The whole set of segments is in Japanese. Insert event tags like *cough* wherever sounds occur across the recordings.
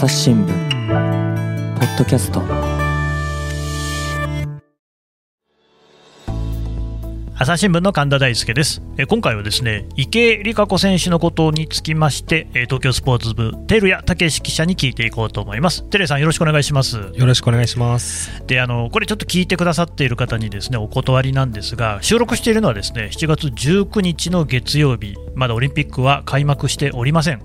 朝日新聞ポッドキャスト朝日新聞の神田大輔です。え今回はですね池江璃花子選手のことにつきましてえ東京スポーツ部照屋武史記者に聞いていこうと思います。照屋さんよろしくお願いします。よろしくお願いします。であのこれちょっと聞いてくださっている方にですねお断りなんですが収録しているのはですね7月19日の月曜日まだオリンピックは開幕しておりません。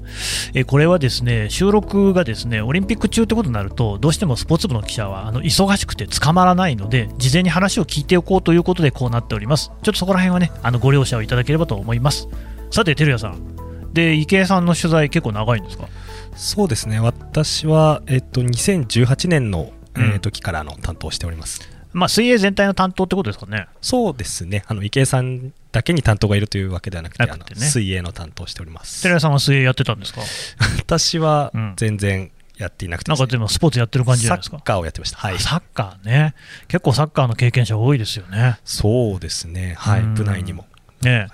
えこれはですね収録がですねオリンピック中ってことになるとどうしてもスポーツ部の記者はあの忙しくて捕まらないので事前に話を聞いておこうということでこうなっておりますちょっとそこら辺はねあのご了承いただければと思います。さて照屋さん。で池江さんの取材結構長いんですか？そうですね。私は、えっと、2018年の、えうんー時からの担当をしております、まあ水泳全体の担当ってことですかね。そうですね。あの池江さんだけに担当がいるというわけではなくてね。水泳の担当をしております。照屋さんは水泳やってたんですか？*laughs* 私はうん。全然やっていなくてなんかでもスポーツやってる感じじゃないですか。サッカーをやってました。はい。サッカーね、結構サッカーの経験者多いですよね。そうですね。はい。うん。部内にも。ね。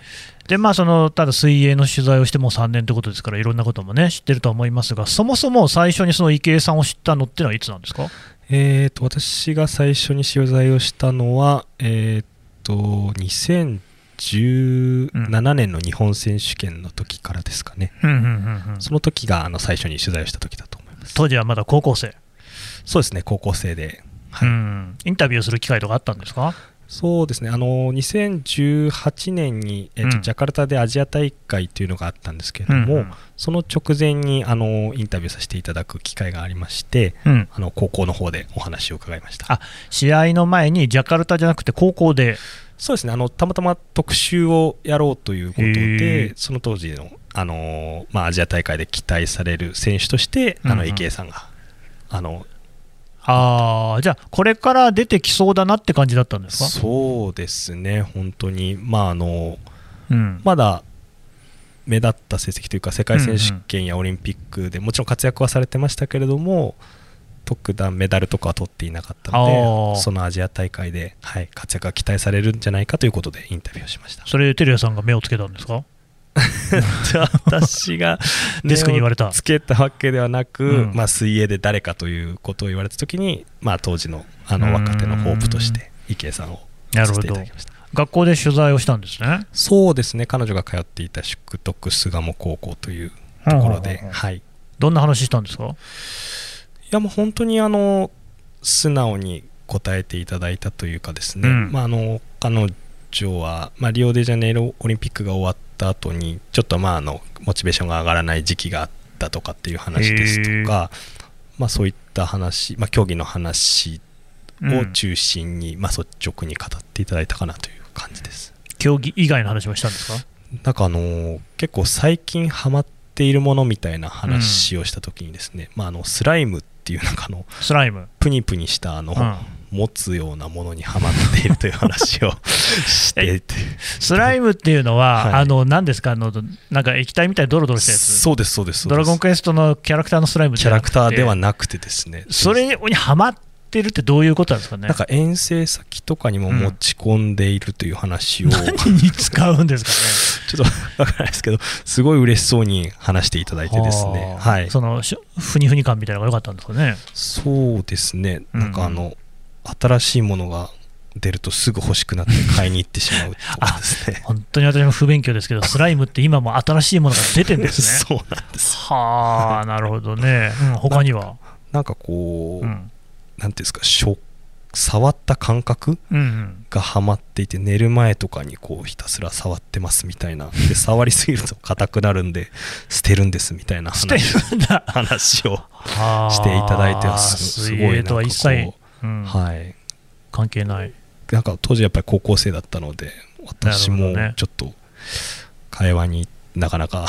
でまあ、そのただ水泳の取材をしてもう3年ということですから、いろんなこともね知ってるとは思いますが、そもそも最初にその池江さんを知ったのってのはいつなんですか？えー、と私が最初に取材をしたのは、えー、と2017年の日本選手権の時からですかね、その時があの最初に取材をした時だ。当時はまだ高校生、そうですね、高校生で。はい。うん、インタビューする機会とかあったんですか？そうですね、あの2018年に、えーとうん。ジャカルタでアジア大会というのがあったんですけれども、うんうん。その直前にあのインタビューさせていただく機会がありまして、うん。あの高校の方でお話を伺いました。あ試合の前にジャカルタじゃなくて高校で、そうですね。あのたまたま特集をやろうということでその当時の、あのまあ、アジア大会で期待される選手として、あうんうん。の池江さんがあのあーじゃあ、これから出てきそうだなって感じだったんですか、そうですね本当に。まああのうん。まだ目立った成績というか世界選手権やオリンピックでもちろん活躍はされてましたけれども特段メダルとかは取っていなかったのでそのアジア大会で、はい、活躍が期待されるんじゃないかということでインタビューをしました。それ、照屋さんが目をつけたんですか？私が *laughs* デスクに言われた。つけたわけではなく、うん。まあ、水泳で誰かということを言われた時に、まあ、当時のあうん。の若手のホープとして池江さんをさせていただきました。学校で取材をしたんですね。そうですね。彼女が通っていた淑徳巣鴨高校というところで、うんうんうんはい、いどんな話したんですか？やもう本当にあの素直に答えていただいたというかですね、うん。まあ、あの彼女は、まあ、リオデジャネイロオリンピックが終わった後にちょっとまああのモチベーションが上がらない時期があったとかっていう話ですとか、まあ、そういった話、まあ、競技の話を中心に、まあ、率直に語っていただいたかなという感じです。競技以外の話もしたんですか？なんかあのー結構最近ハマっているものみたいな話をした時にですね、まあ、あのスライムっていうなんかあのスライム。プニプニしたあの、うん持つようなものにはまっているという話を *laughs* してスライムっていうのは、はい。あの何ですか？あの、なんか液体みたいにドロドロしたやつ、そうですそうですそうです。ドラゴンクエストのキャラクターのスライムキャラクターではななくてですね。それにはまってるってどういうことなんですかね？なんか遠征先とかにも持ち込んでいるという話を、ちょ何に使うんですかね？*laughs* っとわからないですけどすごい嬉しそうに話していただいてですね。はあ。はい。そのしふにふに感みたいなのが良かったんですかね？そうですね、うんなんかあの、新しいものが出るとすぐ欲しくなって買いに行ってしまうとかですね。*laughs* 本当に私も不勉強ですけど、スライムって今も新しいものが出てるんですね。*laughs* そうなんです。はあ、なるほどね。うん、他には？なんかこう、うん。なんていうんですか、触触った感覚。がハマっていて、寝る前とかにこうひたすら触ってますみたいな。で、触りすぎると硬くなるんで、捨てるんですみたいな捨て話をはあしていただいてはすごいなんかこ泳とは一切、う、うん。はい。関係ない。なんか当時やっぱり高校生だったので、私もちょっと会話になかなか。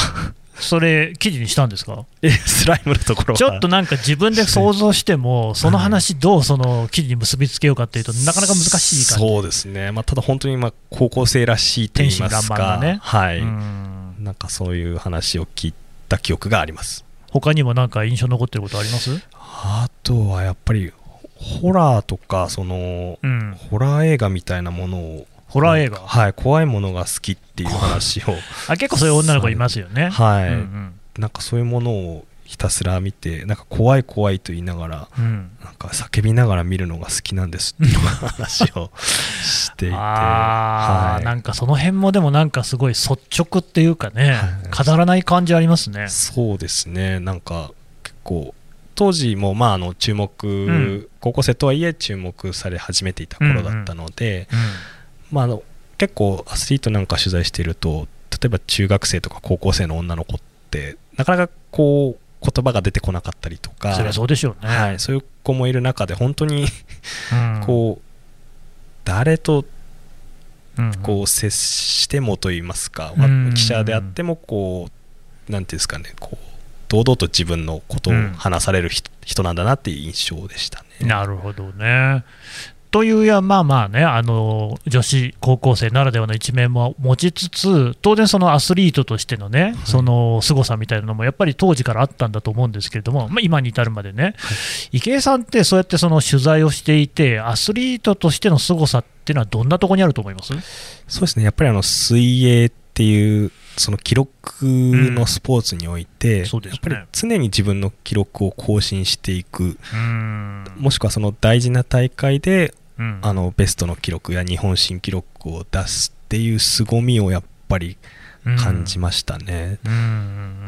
それ、記事にしたんですか？*laughs* えスライムのところは。ちょっとなんか自分で想像しても、その話、どうその記事に結びつけようかっていうと、なかなか難しい感じ。そうですね、まあ、ただ本当にまあ高校生らしいと言いますか、ね。はい、うん。なんかそういう話を聞いた記憶があります。他にもなんか印象に残ってることあります？あとはやっぱりホラーとかその、うん。ホラー映画みたいなものをホラー映画？はい怖いものが好きっていう話を *laughs* あ結構そういう女の子いますよね。はい、うんうんなんかそういうものをひたすら見てなんか怖い怖いと言いながらうんなんか叫びながら見るのが好きなんですっていう話を *laughs* していて、あーはいなんかその辺もでもなんかすごい率直っていうかね、はい飾らない感じありますね。そうですねなんか結構当時もまああの注目、ん。高校生とはいえ注目され始めていた頃だったので、まあ、あの結構アスリートなんか取材していると例えば中学生とか高校生の女の子ってなかなかこう言葉が出てこなかったりとかそりゃそうでしょうね。はい、そういう子もいる中で本当にうん。こう、誰とうんこう接してもといいますか、うん。記者であってもこうなんていうんですかねこう堂々と自分のことを話される人,、人なんだなっていう印象でしたね。なるほどね。というや、まあまあね、あの女子高校生ならではの一面も持ちつつ、当然、そのアスリートとしてのね、その凄さみたいなのも、やっぱり当時からあったんだと思うんですけれども、まあ、今に至るまでね、池江さんってそうやってその取材をしていて、アスリートとしての凄さっていうのは、どんなところにあると思います？そうですね。やっぱりあの水泳っていうその記録のスポーツにおいて、うん。ね。やっぱり常に自分の記録を更新していく。うん。もしくはその大事な大会でうん。あのベストの記録や日本新記録を出すっていう凄みをやっぱり感じましたね。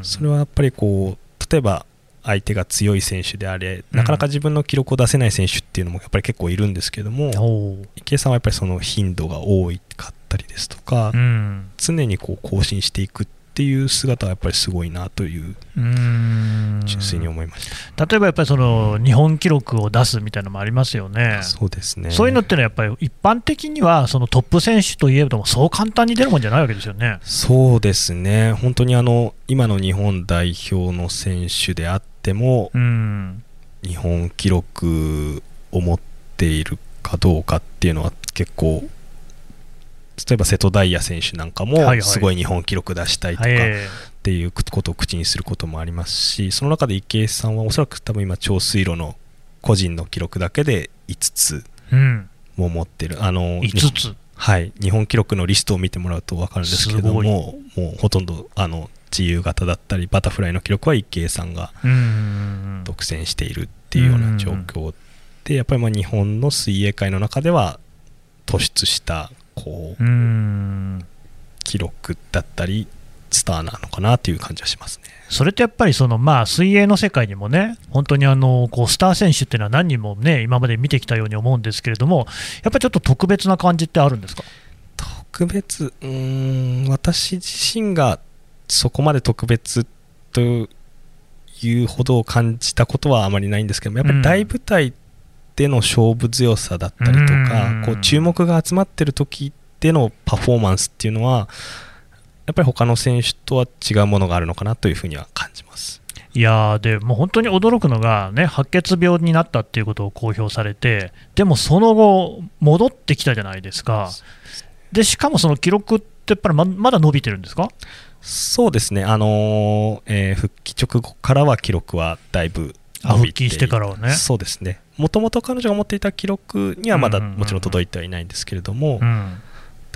それはやっぱりこう例えば相手が強い選手であれなかなか自分の記録を出せない選手っていうのもやっぱり結構いるんですけども、おう。池江さんはやっぱりその頻度が多かったりですとか、うん。常にこう更新していくっていう姿はやっぱりすごいなといううん。純粋に思いました、例えばやっぱりその日本記録を出すみたいなのもありますよね。そうですね。そういうのってのはやっぱり一般的にはそのトップ選手といえどもそう簡単に出るもんじゃないわけですよね。そうですね。本当にあの今の日本代表の選手であってもうん、日本記録を持っているかどうかっていうのは結構例えば瀬戸大也選手なんかもすごい日本記録出したいとかっえていうことを口にすることもありますしその中で池江さんはおそらく多分今長水路の個人の記録だけで5つも持ってる。あの5つ。はい、日本記録のリストを見てもらうと分かるんですけれどもすもうほとんどあの自由形だったりバタフライの記録は池江さんがうん。独占しているっていうような状況でやっぱりまあ日本の水泳界の中では突出したこううん記録だったりスターなのかなという感じはしますね。それってやっぱりその、まあ、水泳の世界にもね、本当にあのこうスター選手っていうのは何人もね、今まで見てきたように思うんですけれども、やっぱりちょっと特別な感じってあるんですか？特別うーん私自身がそこまで特別というほど感じたことはあまりないんですけどもやっぱり大舞台での勝負強さだったりとか、うん。こう注目が集まってる時でのパフォーマンスっていうのはやっぱり他の選手とは違うものがあるのかなというふうには感じます。いやーでもう本当に驚くのが、ね、白血病になったっていうことを公表されて、でもその後、戻ってきたじゃないですか、でしかもその記録ってやっぱりままだ伸びてるんですか？そうですね、あのーえー復帰直後からは記録はだいぶあ伸びて復帰してからはね。そうですね、もともと彼女が持っていた記録にはまだもちろん届いてはいないんですけれども、うん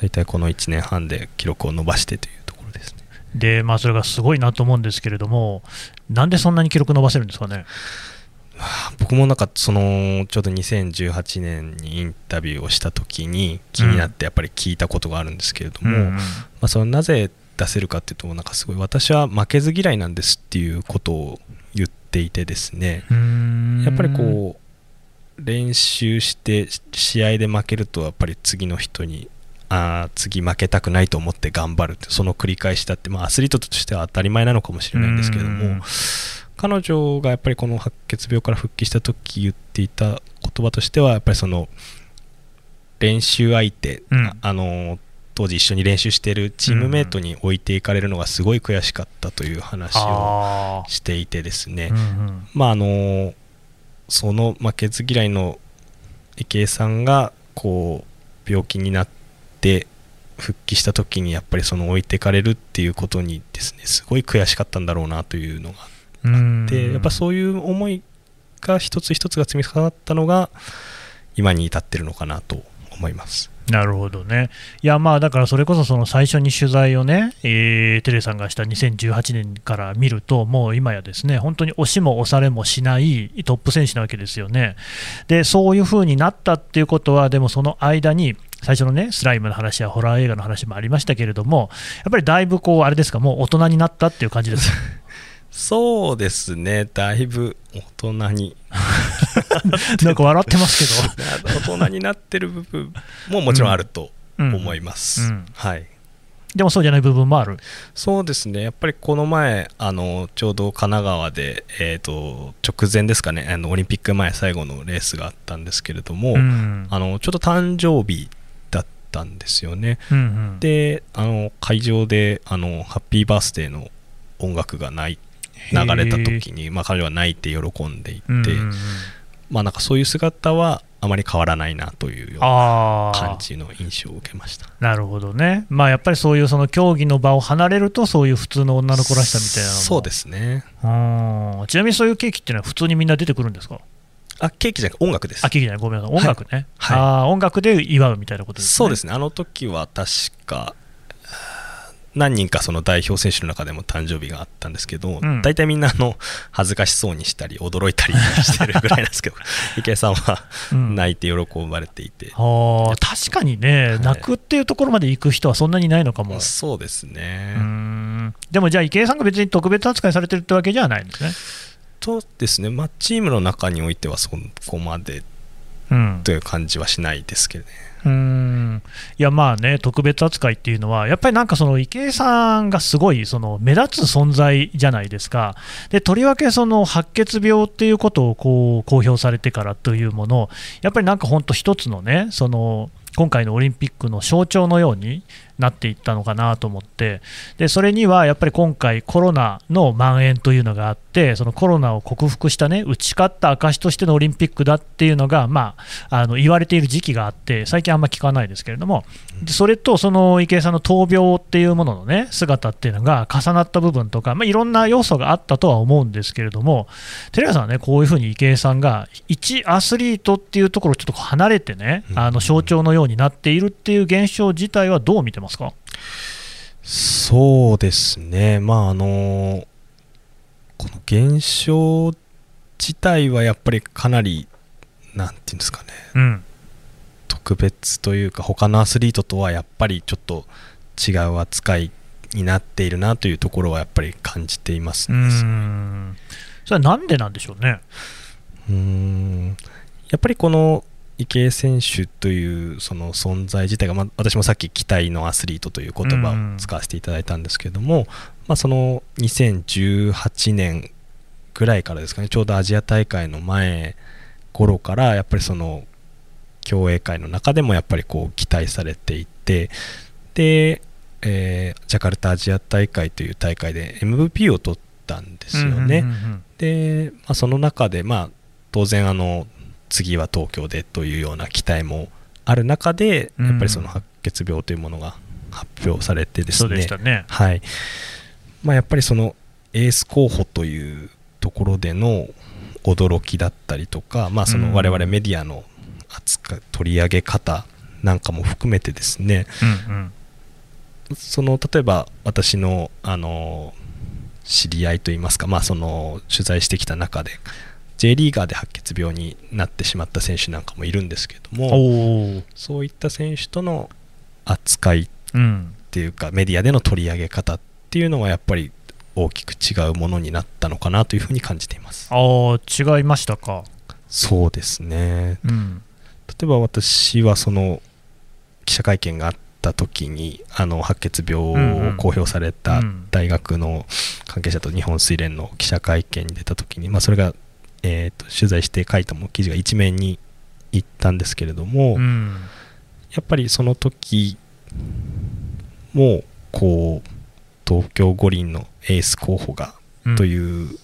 大体この1年半で記録を伸ばしてというところですね。でまあ、それがすごいなと思うんですけれども、なんでそんなに記録伸ばせるんですかね？僕もなんかそのちょうど2018年にインタビューをした時に気になってやっぱり聞いたことがあるんですけれども、うんうんまあ、そのなぜ出せるかっていうとなんかすごい私は負けず嫌いなんですっていうことを言っていてですねやっぱりこう練習して試合で負けるとやっぱり次の人にあー次負けたくないと思って頑張るってその繰り返しだって、まあ、アスリートとしては当たり前なのかもしれないんですけれどうんも彼女がやっぱりこの白血病から復帰した時言っていた言葉としてはやっぱりその練習相手、うん。あの当時一緒に練習しているチームメイトに置いていかれるのがすごい悔しかったという話をしていてですね、まああのその負けず嫌いの池江さんがこう病気になって復帰した時にやっぱりその置いてかれるっていうことにですねすごい悔しかったんだろうなというのがうんあってやっぱそういう思いが一つ一つが積み重なったのが今に至ってるのかなと思います。なるほどね。いや、まあ、だからそれこそその最初に取材をね、えーテレさんがした2018年から見ると、もう今やですね、本当に押しも押されもしないトップ選手なわけですよね。で、そういう風になったっていうことは、でもその間に、最初のね、スライムの話やホラー映画の話もありましたけれども、やっぱりだいぶこう、あれですか、もう大人になったっていう感じです。*laughs* そうですね、だいぶ大人に、*laughs* なんか笑ってますけど。大人になってる部分ももちろんあるとうん。思います。うん。はい。でもそうじゃない部分もある。そうですね、やっぱりこの前、あのちょうど神奈川で、えー、と直前ですかね。あの、オリンピック前最後のレースがあったんですけれども、うん。あのちょうど誕生日だったんですよね。うんうん。で、あの会場であのハッピーバースデーの音楽がない流れた時に、まあ、彼女は泣いて喜んでいて、うんまあ、なんかそういう姿はあまり変わらないなというような感じの印象を受けました。なるほどね、まあ、やっぱりそういうその競技の場を離れると、そういう普通の女の子らしさみたいなそうですね。うんちなみにそういうケーキっていうのは、普通にみんな出てくるんですか？あ、ケーキじゃなくて音楽です。あ、。ケーキじゃない、ごめんなさい、音楽ね、はい。あー音楽で祝うみたいなことですね。そうですね、あの時は確か、何人かその代表選手の中でも誕生日があったんですけど、うん大体みんなあの恥ずかしそうにしたり、驚いたりしてるぐらいなんですけど、*laughs* 池江さんはうん泣いて喜ばれていて、あー確かにね、はい泣くっていうところまで行く人はそんなにいないのかも。そうですうね。んでもじゃあ、池江さんが別に特別扱いされてるってわけじゃないんですね。とですね、まあ、チームの中においてはそこまでうんという感じはしないですけどね。ううん。いやまあね、特別扱いっていうのは、やっぱりなんかその池江さんがすごいその目立つ存在じゃないですか、でとりわけその白血病っていうことをこう公表されてからというもの、やっぱりなんか本当、一つのね、その今回のオリンピックの象徴のようになっていったのかなと思って、でそれにはやっぱり今回、コロナの蔓延というのがあって、そのコロナを克服したね、打ち勝った証としてのオリンピックだっていうのが、まあ、あの言われている時期があって、最近あんま聞かないですけれども、でそれとその池江さんの闘病っていうもののね、姿っていうのが重なった部分とか、まあ、いろんな要素があったとは思うんですけれども、テレ朝さんはね、こういうふうに池江さんが、一アスリートっていうところをちょっと離れてね、うん。あの象徴のようになっているっていう現象自体はどう見てます？か？そうですね、まああのこの現象自体はやっぱりかなり、なんていうんですかね、うん、特別というか、他のアスリートとはやっぱりちょっと違う扱いになっているなというところはやっぱり感じていますうね。ん。それはなんでなんでしょうね？うーん。やっぱりこの池江選手というその存在自体が、まあ、私もさっき期待のアスリートという言葉を使わせていただいたんですけども、まあ、その2018年ぐらいからですかねちょうどアジア大会の前頃からやっぱりその競泳界の中でもやっぱりこう期待されていてで、えージャカルタアジア大会という大会で MVP を取ったんですよね。で、まあ、その中で、まあ、当然あの次は東京でというような期待もある中で、うん。やっぱりその白血病というものが発表されてですね。はい。まあ、やっぱりそのエース候補というところでの驚きだったりとか、まあ、そうん。の我々メディアの扱い取り上げ方なんかも含めてですね。うんうん。その例えば私のあの知り合いといいますか、まあ、その取材してきた中で J リーガーで白血病になってしまった選手なんかもいるんですけどもそういった選手との扱いっうんていうかメディアでの取り上げ方っていうのはやっぱり大きく違うものになったのかなというふうに感じています。あー違いましたか。そうですね。うん。例えば私はその記者会見があった時にあの白血病を公表されたうん。大学の関係者と日本水連の記者会見に出た時に、まあ、それが、えーと取材して書いたも記事が一面に行ったんですけれども、やうん。っぱりその時もこう東京五輪のエース候補がうんという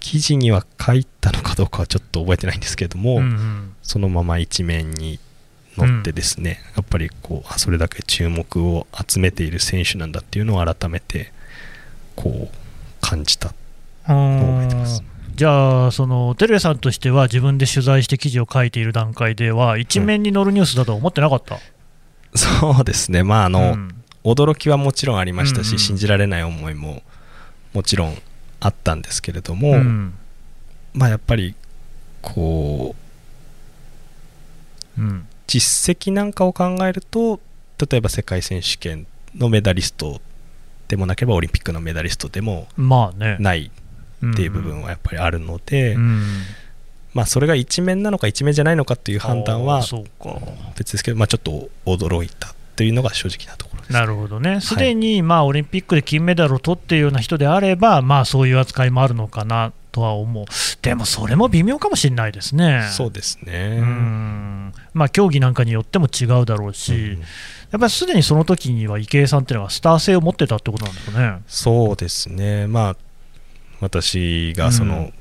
記事には書いたのかどうかはちょっと覚えてないんですけれども、うんうん。そのまま一面に載ってですね、やっぱりこうあそれだけ注目を集めている選手なんだっていうのを改めてこう感じたあのを覚えてます。ーじゃあ、その照屋さんとしては、自分で取材して記事を書いている段階では、一面に載るニュースだとは思ってなかった、そうですね、まああの、うん。驚きはもちろんありましたし、うんうん。信じられない思いももちろんあったんですけれども、うん。まあやっぱりこううん。実績なんかを考えると例えば世界選手権のメダリストでもなければオリンピックのメダリストでもまあね、ないっていう部分はやっぱりあるので、うんまあそれが一面なのか一面じゃないのかっていう判断あは別ですけど、まあ、ちょっと驚いたというのが正直なところです。なるほどね、すでにまあオリンピックで金メダルを取っているような人であれば、まあ、そういう扱いもあるのかなとは思う、でもそれも微妙かもしれないですね。そうですうね。んまあ、競技なんかによっても違うだろうし、うんやっぱりすでにその時には池江さんっていうのはスター性を持ってたってことなんですかね。そうですね、まあ、私がそうのん。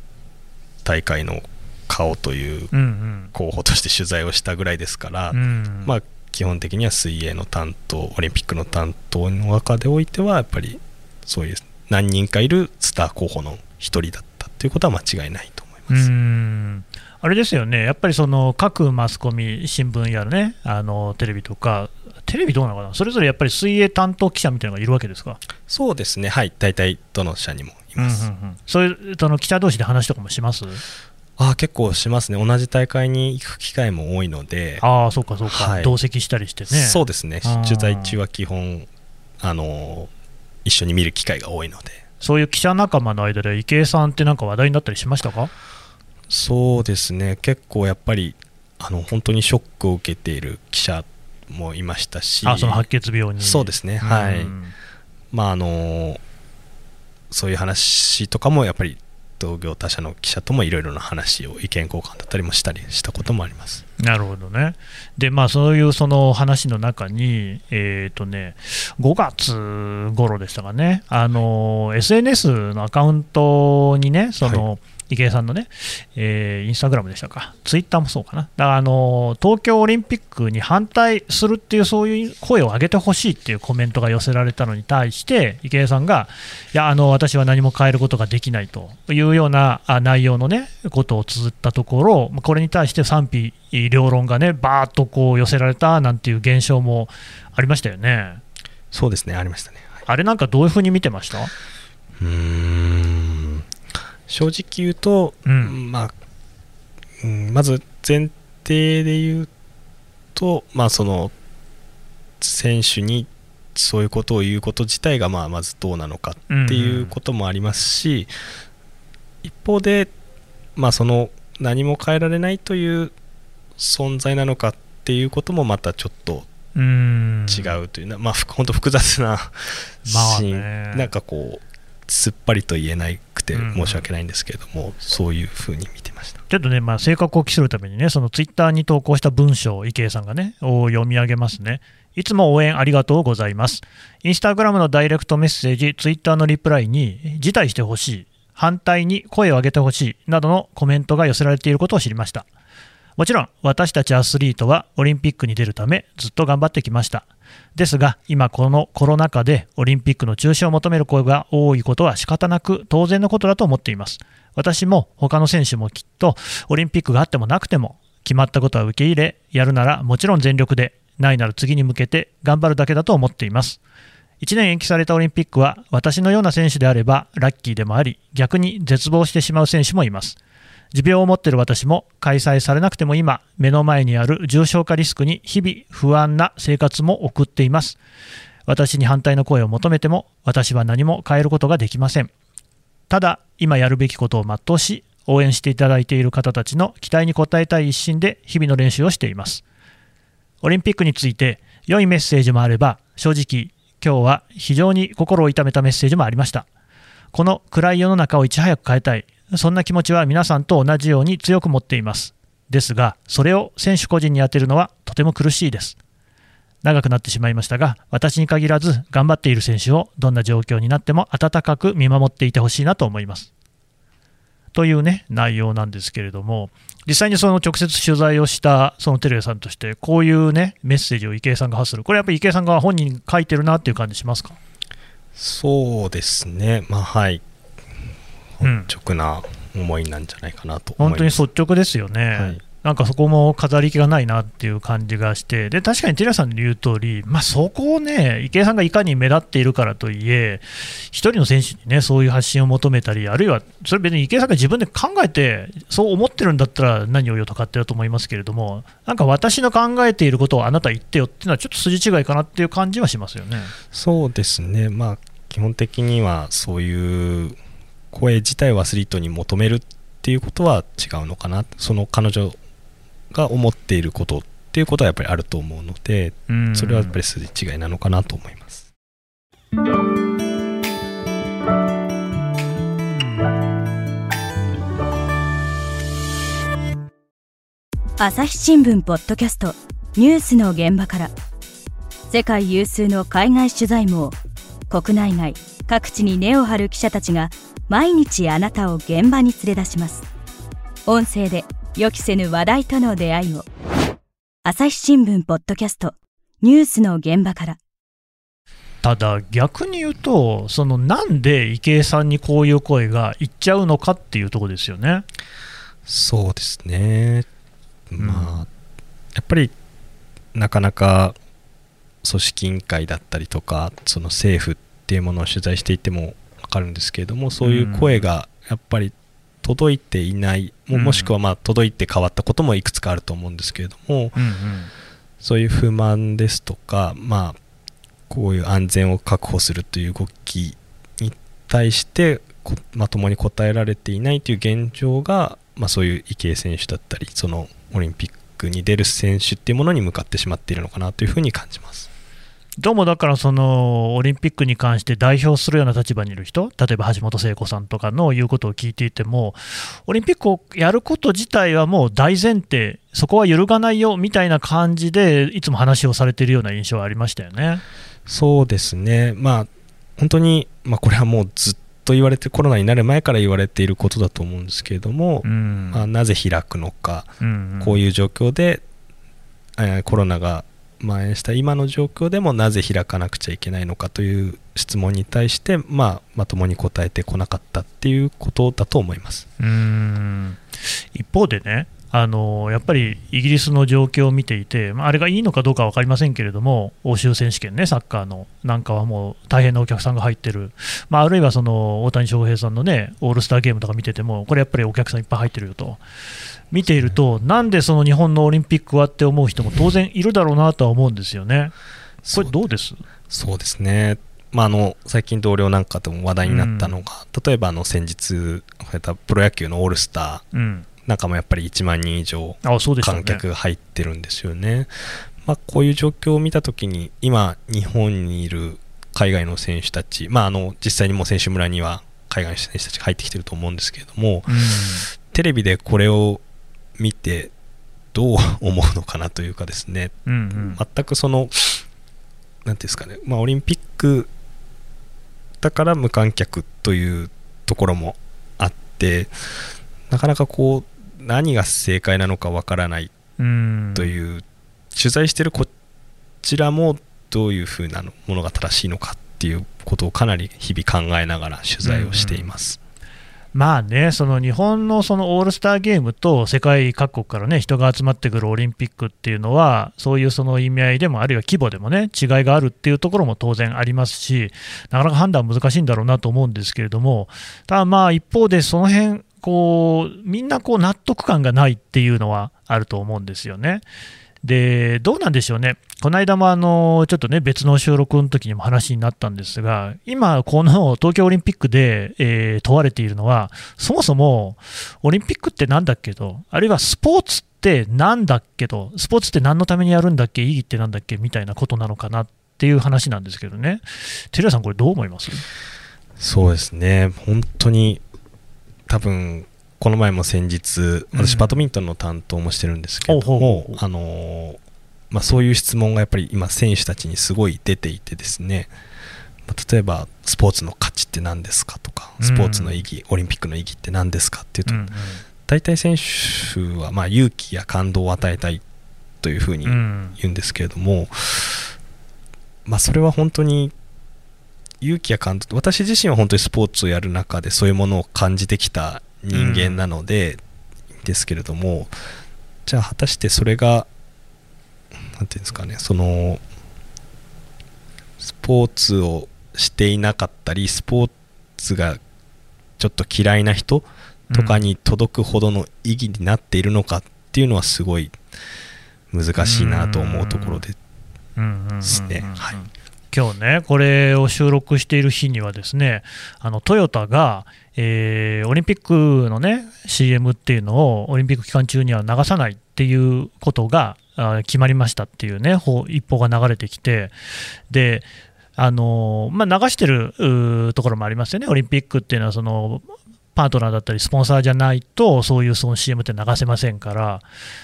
大会の顔といううん候補として取材をしたぐらいですから、まあ、基本的には水泳の担当、オリンピックの担当の中でおいては、やっぱりそういう何人かいるスター候補の一人だったということは間違いないと思いまうす。ん。あれですよね、やっぱりその各マスコミ、新聞やね、あのテレビとか、テレビどうなのかな、それぞれやっぱり水泳担当記者みたいなのがいるわけですか、そうですね、はい、大体どの社にもいます。うんうんうん。そういうその記者同士で話とかもします？ああ結構しますね、同じ大会に行く機会も多いので、ああ、そうかそうか、はい。同席したりしてね。そうですね、取材中は基本、あの一緒に見る機会が多いので、そういう記者仲間の間で、池江さんってなんか話題になったりしましたか？そうですね、結構やっぱり、あの本当にショックを受けている記者もいましたし、あその白血病に。そうですね。はい。うん。まああのそういう話とかもやっぱり同業他社の記者ともいろいろな話を意見交換だったりもしたりしたこともあります。なるほどね。で、まあ、そういうその話の中に、えっ、とね、5月頃でしたかね、あの、SNS のアカウントにね、その、池江さんのね、えーインスタグラムでしたか、ツイッターもそうかな、だからあの東京オリンピックに反対するっていう、そういう声を上げてほしいっていうコメントが寄せられたのに対して、池江さんが、いや、あの私は何も変えることができないというようなあ内容のね、ことを綴ったところ、これに対して賛否両論がね、バーっとこう寄せられたなんていう現象もありましたよね。そうですね、ありましたね。はい。あれなんかどういうふうに見てました？うーん正直言うと、うん。まあ、うんまず前提で言うと、まあ、その選手にそういうことを言うこと自体がまあまずどうなのかっていうこともありますし、一方で、まあ、その何も変えられないという存在なのかっていうこともまたちょっとうん。違うというな、まあ、ふ本当複雑なシまあーン、ねなんかこうすっぱりと言えなくてうん申し訳ないんですけれども、そういうふうに見てました。ちょっとね、まあ、正確を期するためにね、そのツイッターに投稿した文章を池江さんがね、を読み上げますね。いつも応援ありがとうございます。インスタグラムのダイレクトメッセージ、ツイッターのリプライに、辞退してほしい、反対に声を上げてほしいなどのコメントが寄せられていることを知りました。もちろん、私たちアスリートはオリンピックに出るため、ずっと頑張ってきました。ですが、今このコロナ禍でオリンピックの中止を求める声が多いことは仕方なく当然のことだと思っています。私も他の選手もきっとオリンピックがあってもなくても決まったことは受け入れ、やるならもちろん全力で、ないなら次に向けて頑張るだけだと思っています。1年延期されたオリンピックは私のような選手であればラッキーでもあり、逆に絶望してしまう選手もいます。持病を持っている私も開催されなくても今、目の前にある重症化リスクに日々不安な生活も送っています。私に反対の声を求めても私は何も変えることができません。ただ、今やるべきことを全うし、応援していただいている方たちの期待に応えたい一心で日々の練習をしています。オリンピックについて良いメッセージもあれば、正直、今日は非常に心を痛めたメッセージもありました。この暗い世の中をいち早く変えたい、そんな気持ちは皆さんと同じように強く持っています。ですが、それを選手個人に当てるのはとても苦しいです。長くなってしまいましたが、私に限らず頑張っている選手をどんな状況になっても温かく見守っていてほしいなと思います。というね、内容なんですけれども、実際にその直接取材をしたそのテレビさんとして、こういうね、メッセージを池江さんが発する、これやっぱり池江さんが本人に書いてるなっていう感じしますか？そうですね、まあはい、直な思いなんじゃないかなと本当に率直ですよね。はいなんかそこも飾り気がないなっていう感じがして、で確かにティラさんの言う通り、まあ、そこをね、池江さんがいかに目立っているからといえ、一人の選手にね、そういう発信を求めたり、あるいはそれ別に池江さんが自分で考えて、そう思ってるんだったら何を言うと勝手だと思いますけれども、なんか私の考えていることをあなた言ってよっていうのは、ちょっと筋違いかなっていう感じはしますよね。そうですね、まあ、基本的にはそういう声自体をアスリートに求めるっていうことは違うのかな、その彼女が思っていることっていうことはやっぱりあると思うので、うん。それはやっぱり筋違いなのかなと思います。朝日新聞ポッドキャストニュースの現場から。世界有数の海外取材網国内外各地に根を張る記者たちが毎日あなたを現場に連れ出します。音声で予期せぬ話題との出会いを。朝日新聞ポッドキャストニュースの現場から。ただ逆に言うと、そのなんで池江さんにこういう声がいっちゃうのかっていうところですよね。そうですね、ん。まあ、やっぱりなかなか組織委員会だったりとか、その政府っていうものを取材していても分かるんですけれども、そういう声がやっぱり届いていない、もうんもしくはまあ届いて変わったこともいくつかあると思うんですけれども、うんうんそういう不満ですとか、まあ、こういう安全を確保するという動きに対してこまともに応えられていないという現状が、まあ、そういう池江選手だったりそのオリンピックに出る選手っていうものに向かってしまっているのかなというふうに感じます。どうもだからそのオリンピックに関して代表するような立場にいる人、例えば橋本聖子さんとかの言うことを聞いていても、オリンピックをやること自体はもう大前提、そこは揺るがないよみたいな感じで、いつも話をされているような印象はありましたよね。そうですね、まあ、本当に、まあ、これはもうずっと言われてコロナになる前から言われていることだと思うんですけれども、うん。まあ、なぜ開くのか、うんこういう状況で、えーコロナが蔓延した今の状況でもなぜ開かなくちゃいけないのかという質問に対して、まあ、まともに答えてこなかったっていうことだと思います。うん一方でね、あのやっぱりイギリスの状況を見ていて、まあ、あれがいいのかどうか分かりませんけれども、欧州選手権ね、サッカーのなんかはもう大変なお客さんが入ってる、まあ、あるいはその大谷翔平さんのね、オールスターゲームとか見てても、これやっぱりお客さんいっぱい入ってるよと。見ていると、なんでその日本のオリンピックはって思う人も当然いるだろうなとは思うんですよね。これ、どうです？そうですね、まあ、あの最近同僚なんかでも話題になったのが、例えばあの先日プロ野球のオールスタうん、ーなんかもやっぱり1万人以上観客が入ってるんですよね。まあ、こういう状況を見たときに、今、日本にいる海外の選手たち、まあ、あの実際にもう選手村には海外の選手たちが入ってきてると思うんですけれども、うん。テレビでこれを見て、どう思うのかなというかですね、うんうん。全くその、なんていうんですかね、まあ、オリンピックだから無観客というところもあって、なかなかこう、何が正解なのかわからないうんという、取材してるこちらもどういうふうなものが正しいのかっていうことをかなり日々考えながら取材をしています。まあね、その日本のそのオールスターゲームと世界各国からね、人が集まってくるオリンピックっていうのは、そういうその意味合いでも、あるいは規模でもね、違いがあるっていうところも当然ありますし、なかなか判断難しいんだろうなと思うんですけれども、ただまあ一方で、その辺こうみんなこう納得感がないっていうのはあると思うんですよね。でどうなんでしょうね、この間もあのちょっとね別の収録の時にも話になったんですが、今、この東京オリンピックで、えー問われているのは、そもそもオリンピックってなんだっけと、あるいはスポーツってなんだっけと、スポーツって何のためにやるんだっけ、意義ってなんだっけみたいなことなのかなっていう話なんですけどね、テレさん、これどう思います？そうですね、本当に多分この前も先日、私、うん。バドミントンの担当もしてるんですけれどもあのーまあ、そういう質問がやっぱり今、選手たちにすごい出ていてですね、まあ例えばスポーツの価値って何ですかとか、スポーツの意義、オリンピックの意義って何ですかっていうと、うん大体選手はまあ勇気や感動を与えたいというふうにうんうん。言うんですけれども、まあ、それは本当に勇気や感動私自身は本当にスポーツをやる中でそういうものを感じてきた人間なので、ですけれどもじゃあ果たしてそれがなんていうんですかねそのスポーツをしていなかったりスポーツがちょっと嫌いな人とかに届くほどの意義になっているのかっていうのはすごい難しいなと思うところでですね。はい今日ね、これを収録している日には、ですねあのトヨタが、えー、オリンピックのね、CM っていうのをオリンピック期間中には流さないっていうことが決まりましたっていうね、一報が流れてきて、であのまあ、流してるところもありますよね、オリンピックっていうのはその、パートナーだったり、スポンサーじゃないと、そういうその CM って流せませんから。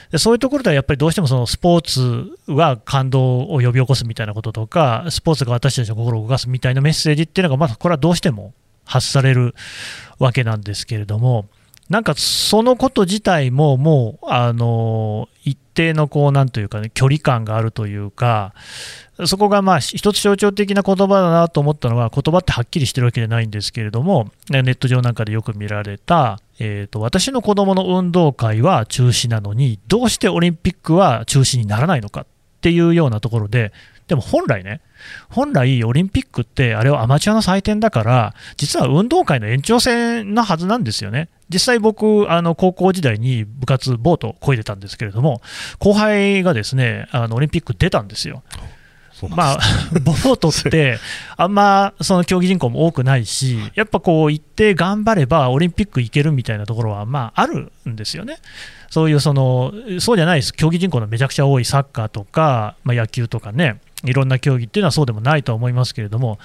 で、そういうところではやっぱりどうしてもそのスポーツは感動を呼び起こすみたいなこととか、スポーツが私たちの心を動かすみたいなメッセージっていうのが、まずこれはどうしても発されるわけなんですけれども、なんかそのこと自体ももう、あの一定のこう、なんというかね、距離感があるというか、そこがまあ一つ象徴的な言葉だなと思ったのは、言葉ってはっきりしてるわけじゃないんですけれども、ネット上なんかでよく見られた、えーと、私の子供の運動会は中止なのに、どうしてオリンピックは中止にならないのかっていうようなところで、でも本来ね、本来オリンピックってあれはアマチュアの祭典だから、実は運動会の延長戦なはずなんですよね。実際僕、あの高校時代に部活、ボートこいでたんですけれども、後輩がですね、あのオリンピック出たんですよ。まあ、*laughs* ボートって、あんまその競技人口も多くないし、やっぱこう、行って頑張れば、オリンピック行けるみたいなところは、まあ、あるんですよね。そういうその、そうじゃないです、競技人口のめちゃくちゃ多いサッカーとか、まあ、野球とかね、いろんな競技っていうのはそうでもないと思いますけれども、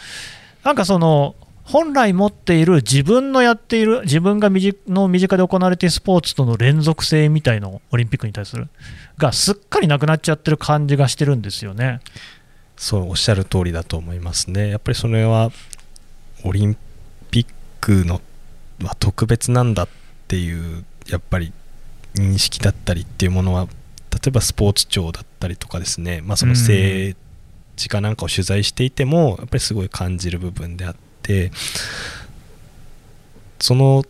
なんかその、本来持っている自分のやっている、自分がの身近で行われているスポーツとの連続性みたいのオリンピックに対する、がすっかりなくなっちゃってる感じがしてるんですよね。そうおっしゃる通りだと思いますね。やっぱりそれはオリンピックのは特別なんだっていうやっぱり認識だったりっていうものは例えばスポーツ庁だったりとかですね、まあ、その政治家なんかを取材していてもやっぱりすごい感じる部分であってその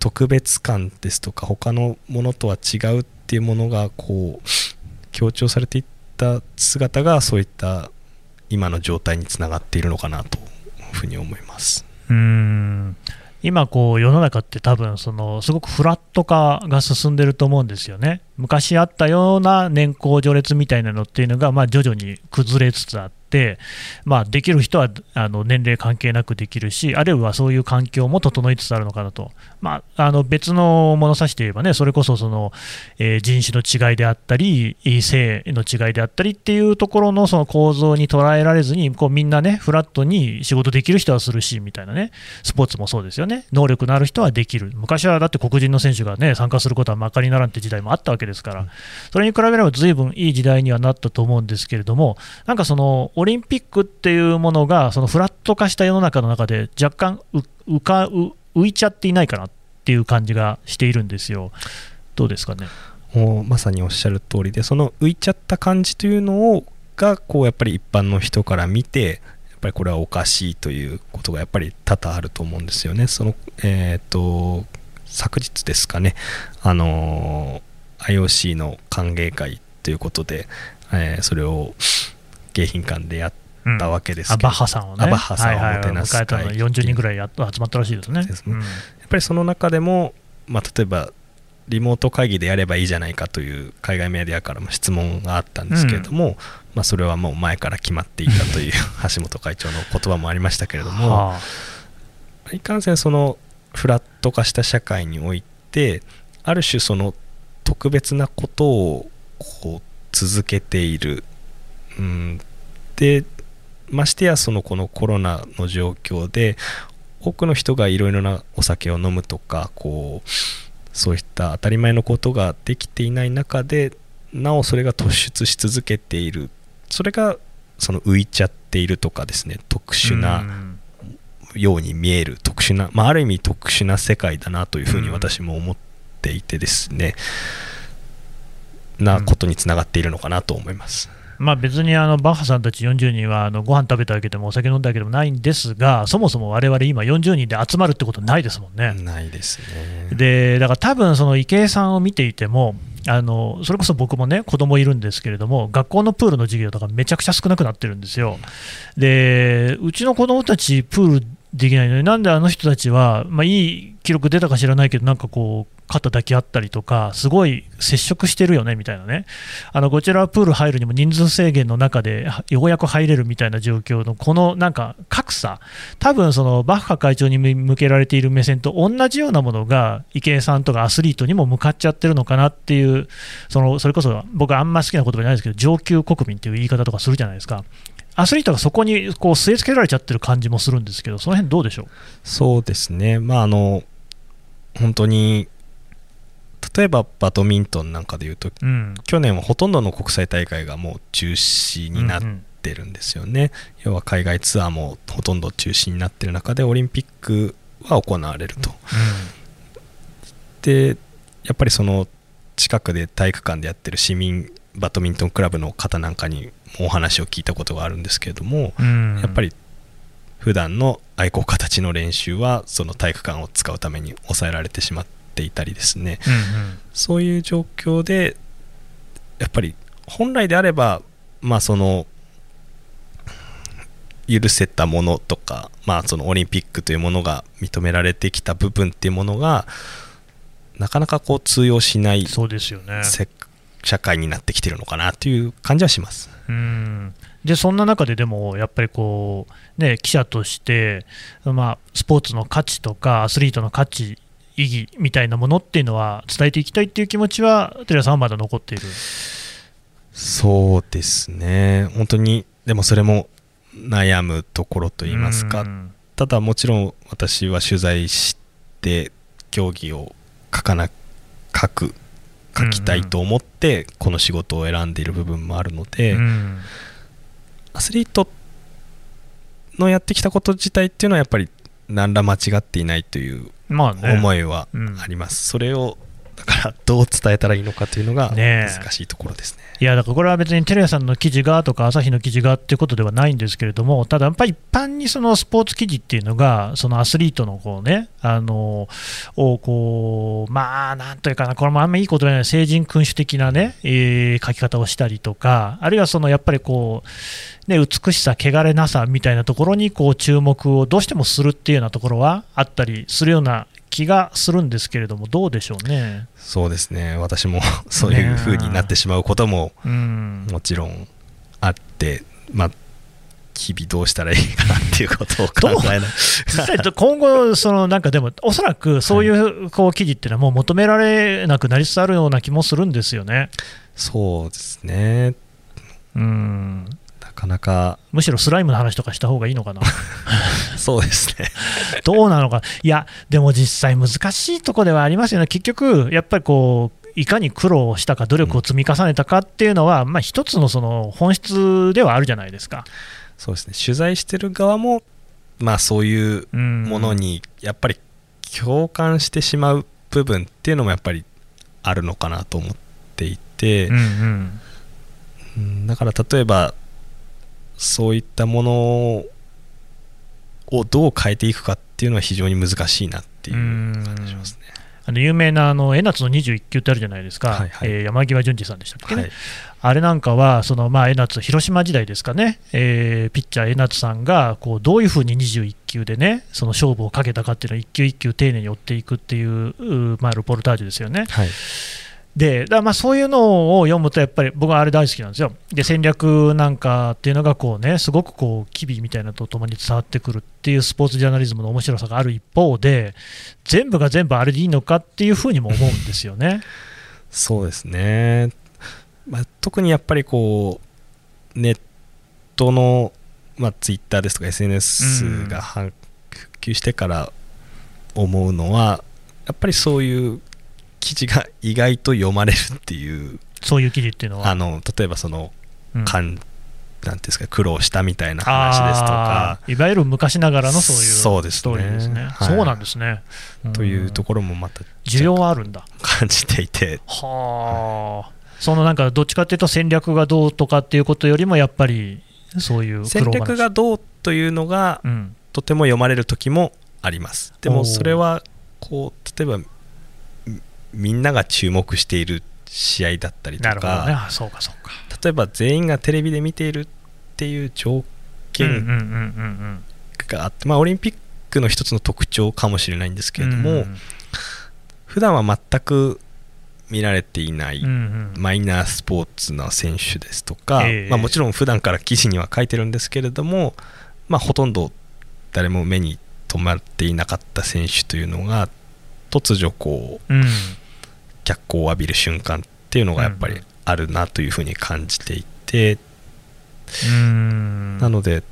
特別感ですとか他のものとは違うっていうものがこう強調されていった姿がそういった今の状態につながっているのかなというふうに思います。うん今こう世の中って多分そのすごくフラット化が進んでると思うんですよね。昔あったような年功序列みたいなのっていうのがまあ徐々に崩れつつあって、まあ、できる人はあの年齢関係なくできるし、あるいはそういう環境も整いつつあるのかなと、まあ、あの別の物差しで言えばね、それこそその、えー、人種の違いであったり、性の違いであったりっていうところのその構造に捉えられずに、こうみんなね、フラットに仕事できる人はするしみたいなね、スポーツもそうですよね、能力のある人はできる、昔はだって黒人の選手がね、参加することはまかりならんって時代もあったわけですから、それに比べればずいぶんいい時代にはなったと思うんですけれども、なんかそのオリンピックっていうものが、そのフラット化した世の中の中で、若干浮か浮いちゃっていないかなっていう感じがしているんですよ。どうですかね？もうまさにおっしゃる通りで、その浮いちゃった感じというのをが、こうやっぱり一般の人から見て、やっぱりこれはおかしいということがやっぱり多々あると思うんですよね。そのえっ、ー、と昨日ですかね、あの IOC の歓迎会ということで、えー、それを迎賓館でやったわけですけど、うん、アバッハさんをね、アバッハさんをもてなす会、はいはい、40人ぐらいやっと集まったらしいですね。すね。うん、やっぱりその中でも、まあ、例えばリモート会議でやればいいじゃないかという海外メディアからも質問があったんですけれども、うん、まあ、それはもう前から決まっていたという橋本会長の言葉もありましたけれども、はあ、いかんせんそのフラット化した社会においてある種その特別なことをこう続けている、うん、でましてやそのこのコロナの状況で多くの人がいろいろなお酒を飲むとかこうそういった当たり前のことができていない中でなおそれが突出し続けている。それがその浮いちゃっているとかですね特殊なように見える特殊な、まあ、ある意味特殊な世界だなというふうに私も思っていてですね、なことにつながっているのかなと思います。まあ、別にあのバッハさんたち40人はあのご飯食べてあげてもお酒飲んであげてもないんですが、そもそも我々今、40人で集まるってことないですもんね。ないですね。でだから多分その池江さんを見ていても、あのそれこそ僕もね、子供いるんですけれども、学校のプールの授業とかめちゃくちゃ少なくなってるんですよ。で、うちの子供たち、プールできないのに、なんであの人たちは、まあ、いい記録出たか知らないけど、なんかこう、肩抱き合ったりとか、すごい接触してるよねみたいなね、あのこちらはプール入るにも人数制限の中でようやく入れるみたいな状況の、このなんか格差、多分そのバッハ会長に向けられている目線と同じようなものが、池江さんとかアスリートにも向かっちゃってるのかなっていう、そのそれこそ僕、あんま好きな言葉じゃないですけど、上級国民っていう言い方とかするじゃないですか。アスリートがそこにこう据え付けられちゃってる感じもするんですけど、その辺どうでしょう？そうですね、まあ、あの本当に例えばバドミントンなんかでいうと、うん、去年はほとんどの国際大会がもう中止になってるんですよね、うんうん、要は海外ツアーもほとんど中止になってる中でオリンピックは行われると、うん、でやっぱりその近くで体育館でやってる市民バドミントンクラブの方なんかにお話を聞いたことがあるんですけれども、うん、やっぱり普段の愛好家たちの練習はその体育館を使うために抑えられてしまっていたりですね、うんうん、そういう状況でやっぱり本来であればまあその許せたものとか、まあ、そのオリンピックというものが認められてきた部分っていうものがなかなかこう通用しないそうですよね。社会になってきてるのかなという感じはします。うん。でそんな中ででもやっぱりこう、ね、記者として、まあ、スポーツの価値とかアスリートの価値意義みたいなものっていうのは伝えていきたいっていう気持ちは寺さんはまだ残っている。そうですね。本当にでもそれも悩むところといいますか。ただもちろん私は取材して競技を書かな書く書きたいと思ってこの仕事を選んでいる部分もあるので、アスリートのやってきたこと自体っていうのはやっぱり何ら間違っていないという思いはあります、それをだからどう伝えたらいいのかというのが難しいところですね。いやだからこれは別にテレ朝さんの記事がとか朝日の記事がっていうことではないんですけれども、ただやっぱり一般にそのスポーツ記事っていうのが、そのアスリートのこうね、あのをこう、まあ、なんというかな、これもあんまりいいことじゃない、成人君主的なね、えー、書き方をしたりとか、あるいはそのやっぱりこう、ね、美しさ、汚れなさみたいなところにこう注目をどうしてもするっていうようなところはあったりするような気がするんですけれども、どうでしょうね。そうですね、私も *laughs* そういうふうになってしまうことももちろんあって、まあ、日々どうしたらいいかなっていうことを考えない実際、今後、そのなんかでも、おそらくそういうこう記事っていうのは、もう求められなくなりつつあるような気もするんですよね。そうですね。うんかなか。むしろスライムの話とかした方がいいのかな。*laughs* そうですね。*laughs* どうなのか。いやでも実際難しいところではありますよね。結局やっぱりこういかに苦労したか努力を積み重ねたかっていうのは、うん、まあ、一つのその本質ではあるじゃないですか。そうですね。取材してる側も、まあ、そういうものにやっぱり共感してしまう部分っていうのもやっぱりあるのかなと思っていて、うん。うん、だから例えばそういったものをどう変えていくかっていうのは非常に難しいなっていう感じしますね。あの有名なあの江夏の21球ってあるじゃないですか、はいはい、えー、山際淳二さんでしたっけね、はい、あれなんかは、そのまあ江夏、広島時代ですかね、えー、ピッチャー江夏さんがこうどういうふうに21球でね、その勝負をかけたかっていうのを一球一球丁寧に追っていくっていう、まあ、ルポルタージュですよね。はいでだまあそういうのを読むと、やっぱり僕はあれ大好きなんですよ、で戦略なんかっていうのがこう、ね、すごくこう機微みたいなのとともに伝わってくるっていうスポーツジャーナリズムの面白さがある一方で、全部が全部あれでいいのかっていうふうにも思うんですよね。そうですね、まあ、特にやっぱりこうネットの、まあ、ツイッターですとか SNS が普及してから思うのは、やっぱりそういう記事が意外と読まれるっていうそういう記事っていうのは？あの例えばその、うん、なんていうんですか苦労したみたいな話ですとか。いわゆる昔ながらのそういうそうですね。ですね、はい、そうなんですね、というところもまた需要はあるんだ。感じていて。はあ、そのなんかどっちかっていうと戦略がどうとかっていうことよりもやっぱりそういう戦略がどうというのが、うん、とても読まれる時もあります。でもそれはこう例えばみんなが注目している試合だったりとか、ね、そうかそうか。例えば全員がテレビで見ているっていう条件があって、まあ、オリンピックの一つの特徴かもしれないんですけれども、うんうん、普段は全く見られていないマイナースポーツの選手ですとか、うんうん、まあ、もちろん普段から記事には書いてるんですけれども、まあ、ほとんど誰も目に留まっていなかった選手というのが突如こう、うん、脚光を浴びる瞬間っていうのがやっぱりあるなというふうに感じていて、なので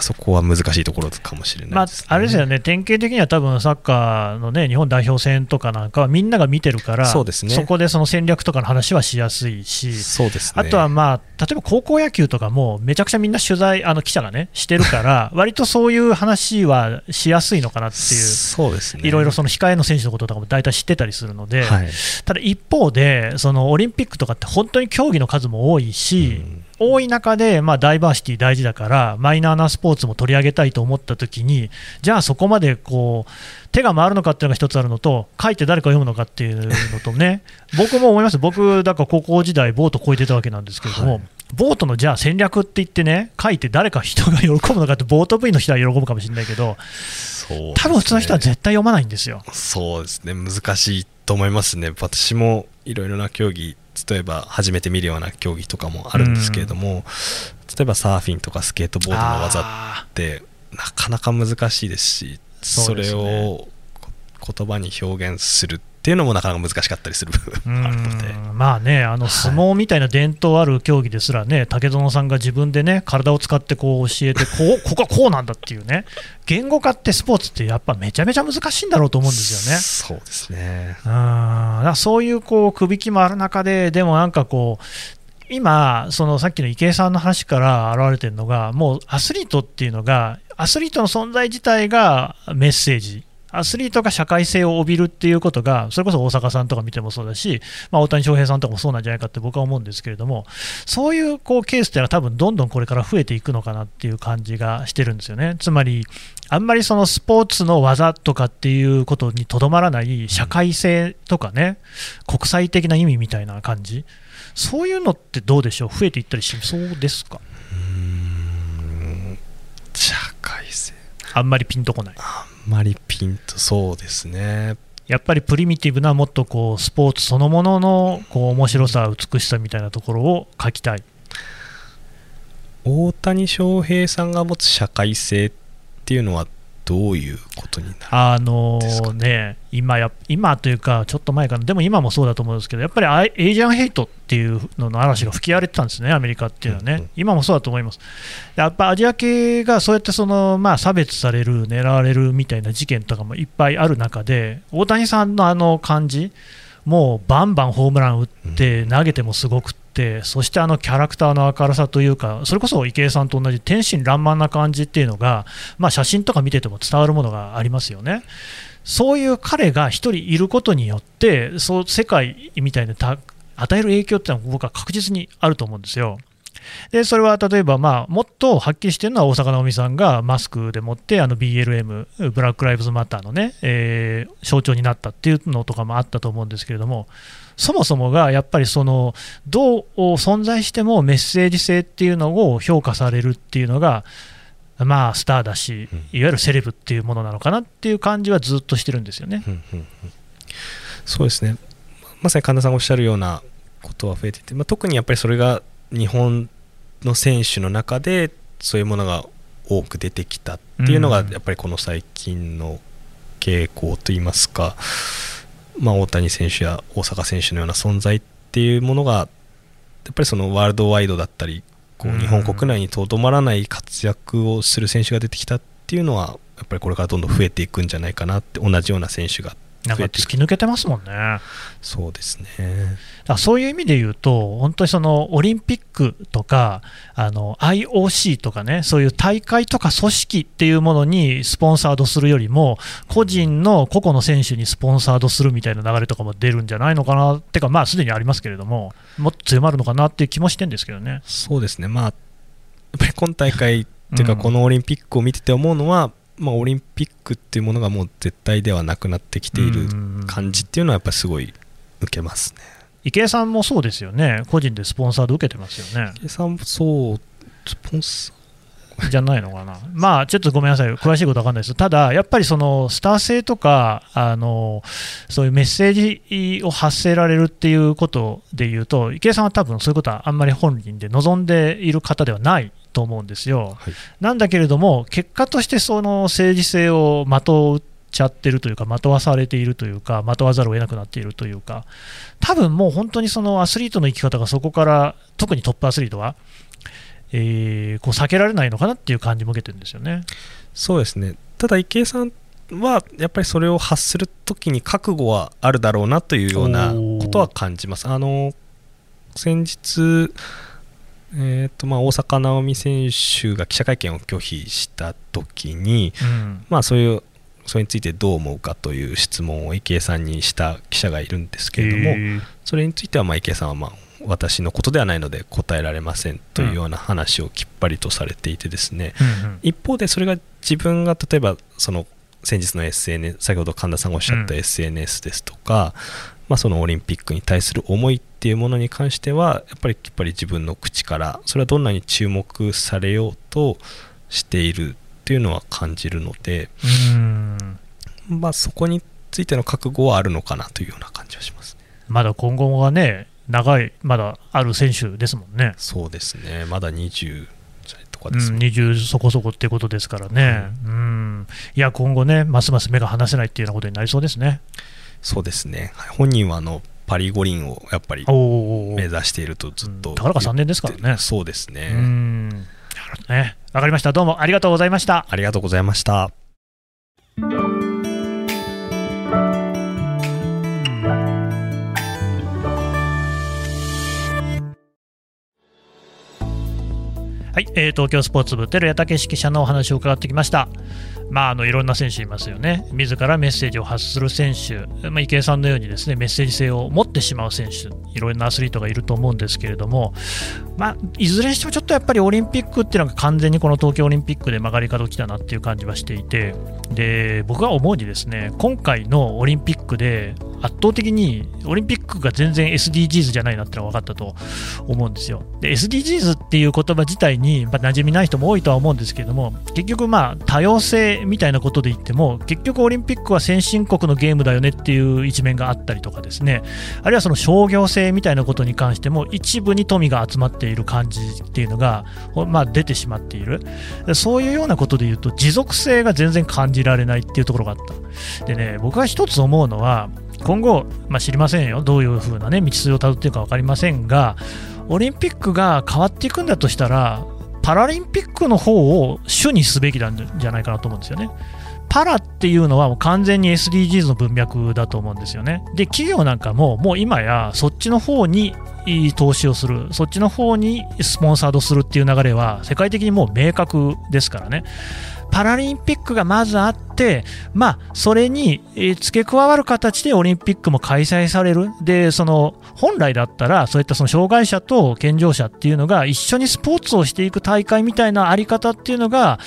かそこは難しいところかもしれない、ね、まあ、あれですよね、典型的には多分サッカーの、ね、日本代表戦とかなんかはみんなが見てるからそうです、ね、そこでその戦略とかの話はしやすいし、そうです、ね、あとは、まあ、例えば高校野球とかもめちゃくちゃみんな取材、あの記者がね、してるから、*laughs* 割とそういう話はしやすいのかなっていう、そうですね、いろいろその控えの選手のこととかも大体知ってたりするので、はい、ただ一方で、そのオリンピックとかって本当に競技の数も多いし、うん多い中で、まあ、ダイバーシティ大事だから、マイナーなスポーツも取り上げたいと思ったときに、じゃあそこまでこう手が回るのかっていうのが一つあるのと、書いて誰か読むのかっていうのとね、*laughs* 僕も思います、僕、だから高校時代、ボートこいてたわけなんですけれども、はい、ボートのじゃあ戦略って言ってね、書いて誰か人が喜ぶのかって、ボート部員の人は喜ぶかもしれないけど、ね、多分普通の人は絶対読まないんですよ。そうですね。難しいと思いますね。私もいろいろな競技例えば初めて見るような競技とかもあるんですけれども、うん、例えばサーフィンとかスケートボードの技ってなかなか難しいですしそれを言葉に表現するっていうのもなかなか難しかったりする部分あるので。まあね、あの相撲みたいな伝統ある競技ですらね、竹園さんが自分でね、体を使ってこう教えて、こう *laughs* ここはこうなんだっていうね、言語化ってスポーツってやっぱめちゃめちゃ難しいんだろうと思うんですよね。そうですね。うん。だそういうこうくびきもある中で、でもなんかこう、今、そのさっきの池江さんの話から現れてるのが、もうアスリートっていうのが、アスリートの存在自体がメッセージアスリートが社会性を帯びるっていうことが、それこそ大阪さんとか見てもそうだし、まあ、大谷翔平さんとかもそうなんじゃないかって僕は思うんですけれども、そういうこうケースっていうのは、多分どんどんこれから増えていくのかなっていう感じがしてるんですよね。つまり、あんまりそのスポーツの技とかっていうことにとどまらない社会性とかね、国際的な意味みたいな感じ、そういうのってどうでしょう、増えていったりしそうですか？社会性あんまりピンとこない。まりピンとそうですねやっぱりプリミティブなもっとこうスポーツそのもののこう面白さ美しさみたいなところを書きたい大谷翔平さんが持つ社会性っていうのはどういうことになるあのね今や、今というか、ちょっと前かな、でも今もそうだと思うんですけど、やっぱりエイジアンヘイトっていうのの嵐が吹き荒れてたんですね、アメリカっていうのはね、うんうん、今もそうだと思います。やっぱアジア系がそうやってその、まあ、差別される、狙われるみたいな事件とかもいっぱいある中で、大谷さんのあの感じ、もうバンバンホームラン打って投げてもすごくてそしてあのキャラクターの明るさというかそれこそ池江さんと同じ天真爛漫な感じっていうのが、まあ、写真とか見てても伝わるものがありますよね。そういう彼が1人いることによってそう世界みたいな与える影響っていうのは僕は確実にあると思うんですよ。でそれは例えば、まあ、もっとはっきりしているのは大坂なおみさんがマスクでもってあの BLM、ブラック・ライブズ・マターのね、えー、象徴になったっていうのとかもあったと思うんですけれども、そもそもがやっぱりそのどう存在してもメッセージ性っていうのを評価されるっていうのが、まあ、スターだし、いわゆるセレブっていうものなのかなっていう感じはずっとしてるんですよね。うんうんうん、そうですね。まさに神田さんがおっしゃるようなことは増えていて、まあ、特にやっぱりそれが日本の選手の中でそういうものが多く出てきたっていうのがやっぱりこの最近の傾向といいますか、まあ、大谷選手や大坂選手のような存在っていうものがやっぱりそのワールドワイドだったりこう日本国内にとどまらない活躍をする選手が出てきたっていうのはやっぱりこれからどんどん増えていくんじゃないかなって同じような選手がっなんか突き抜けてますもんね。そうですねだそういう意味で言うと、本当にそのオリンピックとか、あの IOC とかね、そういう大会とか組織っていうものにスポンサードするよりも、個人の個々の選手にスポンサードするみたいな流れとかも出るんじゃないのかなってか、まあすでにありますけれども、もっと強まるのかなっていう気もしてるんですけどね。そうですねまあやっぱり今大会っていうか、このオリンピックを見てて思うのは、まあ、オリンピックっていうものがもう絶対ではなくなってきている感じっていうのはやっぱりすごい受けますね。池江さんもそうですよね、個人でスポンサード受けてますよね。池江さんもそう、スポンサじゃないのかな、まあちょっとごめんなさい、詳しいことわかんないです、ただやっぱりそのスター性とかあの、そういうメッセージを発せられるっていうことでいうと、池江さんは多分そういうことはあんまり本人で望んでいる方ではないと思うんですよ。はいなんだけれども、結果としてその政治性をまとっちゃってるというか、まとわされているというか、まとわざるを得なくなっているというか、多分もう本当にそのアスリートの生き方がそこから、特にトップアスリートは、えーこう避けられないのかなっていう感じも受けてるんですよね。そうですねただ池江さんはやっぱりそれを発するときに覚悟はあるだろうなというようなことは感じます。あの先日えーとまあ、大坂なおみ選手が記者会見を拒否したときに、うん。まあ、そういうそれについてどう思うかという質問を池江さんにした記者がいるんですけれども、へー。それについてはまあ池江さんはまあ私のことではないので答えられませんというような話をきっぱりとされていてですね、うんうん。一方でそれが自分が例えばその先日の SNS 先ほど神田さんがおっしゃったうん。SNS ですとか、まあ、そのオリンピックに対する思いっていうものに関してはやっぱりきっぱり自分の口からそれはどんなに注目されようとしているっていうのは感じるので、うんまあ、そこについての覚悟はあるのかなというような感じはしますね。まだ今後がね、長い、まだある選手ですもんね。そうですねまだ20歳とかうん、ですもんね20そこそこっていうことですからね、うん、いや、今後ね、ますます目が離せないっていうようなことになりそうですね。そうですね。はい本人はあのパリ五輪をやっぱり目指しているとずっとうん。たかだか3年ですからね。そうですね、うん。なるほどね。わかりました。どうもありがとうございました。ありがとうございましたはい、えー東京スポーツ部テル矢武記者のお話を伺ってきました。まあ、あのいろんな選手いますよね、自らメッセージを発する選手、まあ、池江さんのようにですねメッセージ性を持ってしまう選手、いろんなアスリートがいると思うんですけれども、まあ、いずれにしてもちょっとやっぱりオリンピックっていうのが完全にこの東京オリンピックで曲がり角来たなっていう感じはしていて、で僕が思うにですね今回のオリンピックで圧倒的にオリンピックが全然 SDGs じゃないなってのが分かったと思うんですよ。SDGs っていう言葉自体に、まあ、馴染みない人も多いとは思うんですけれども結局まあ多様性みたいなことで言っても結局オリンピックは先進国のゲームだよねっていう一面があったりとかですね。あるいはその商業性みたいなことに関しても一部に富が集まっている感じっていうのが、まあ、出てしまっている。そういうようなことで言うと持続性が全然感じられないっていうところがあった。でね僕が一つ思うのは今後、まあ、知りませんよどういうふうな、ね、道筋をたどっているか分かりませんがオリンピックが変わっていくんだとしたらパラリンピックの方を主にすべきなんじゃないかなと思うんですよね。パラっていうのはもう完全に SDGs の文脈だと思うんですよね。で、企業なんかももう今やそっちの方に投資をする、そっちの方にスポンサードするっていう流れは世界的にもう明確ですからね。パラリンピックがまずあって、まあ、それに付け加わる形でオリンピックも開催される。で、その、本来だったら、そういったその障害者と健常者っていうのが一緒にスポーツをしていく大会みたいなあり方っていうのが、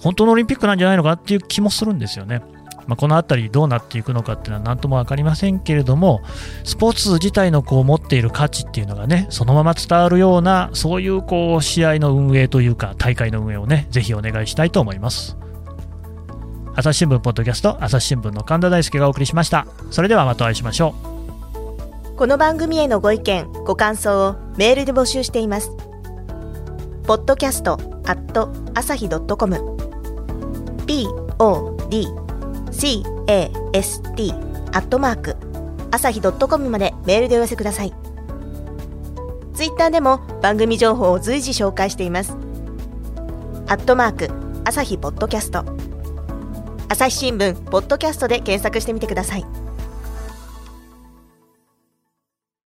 本当のオリンピックなんじゃないのかっていう気もするんですよね。まあ、このあたりどうなっていくのかっていうのは何とも分かりませんけれども、スポーツ自体のこう持っている価値っていうのがね、そのまま伝わるような、そういうこう試合の運営というか、大会の運営をね、ぜひお願いしたいと思います。朝日新聞ポッドキャスト、朝日新聞の神田大輔がお送りしました。それではまたお会いしましょう。この番組へのご意見、ご感想をメールで募集しています。podcast at 朝日 .com cast アットマーク朝日 .com までメールでお寄せください。ツイッターでも番組情報を随時紹介しています。アットマーク朝日ポッドキャスト朝日新聞ポッドキャストで検索してみてください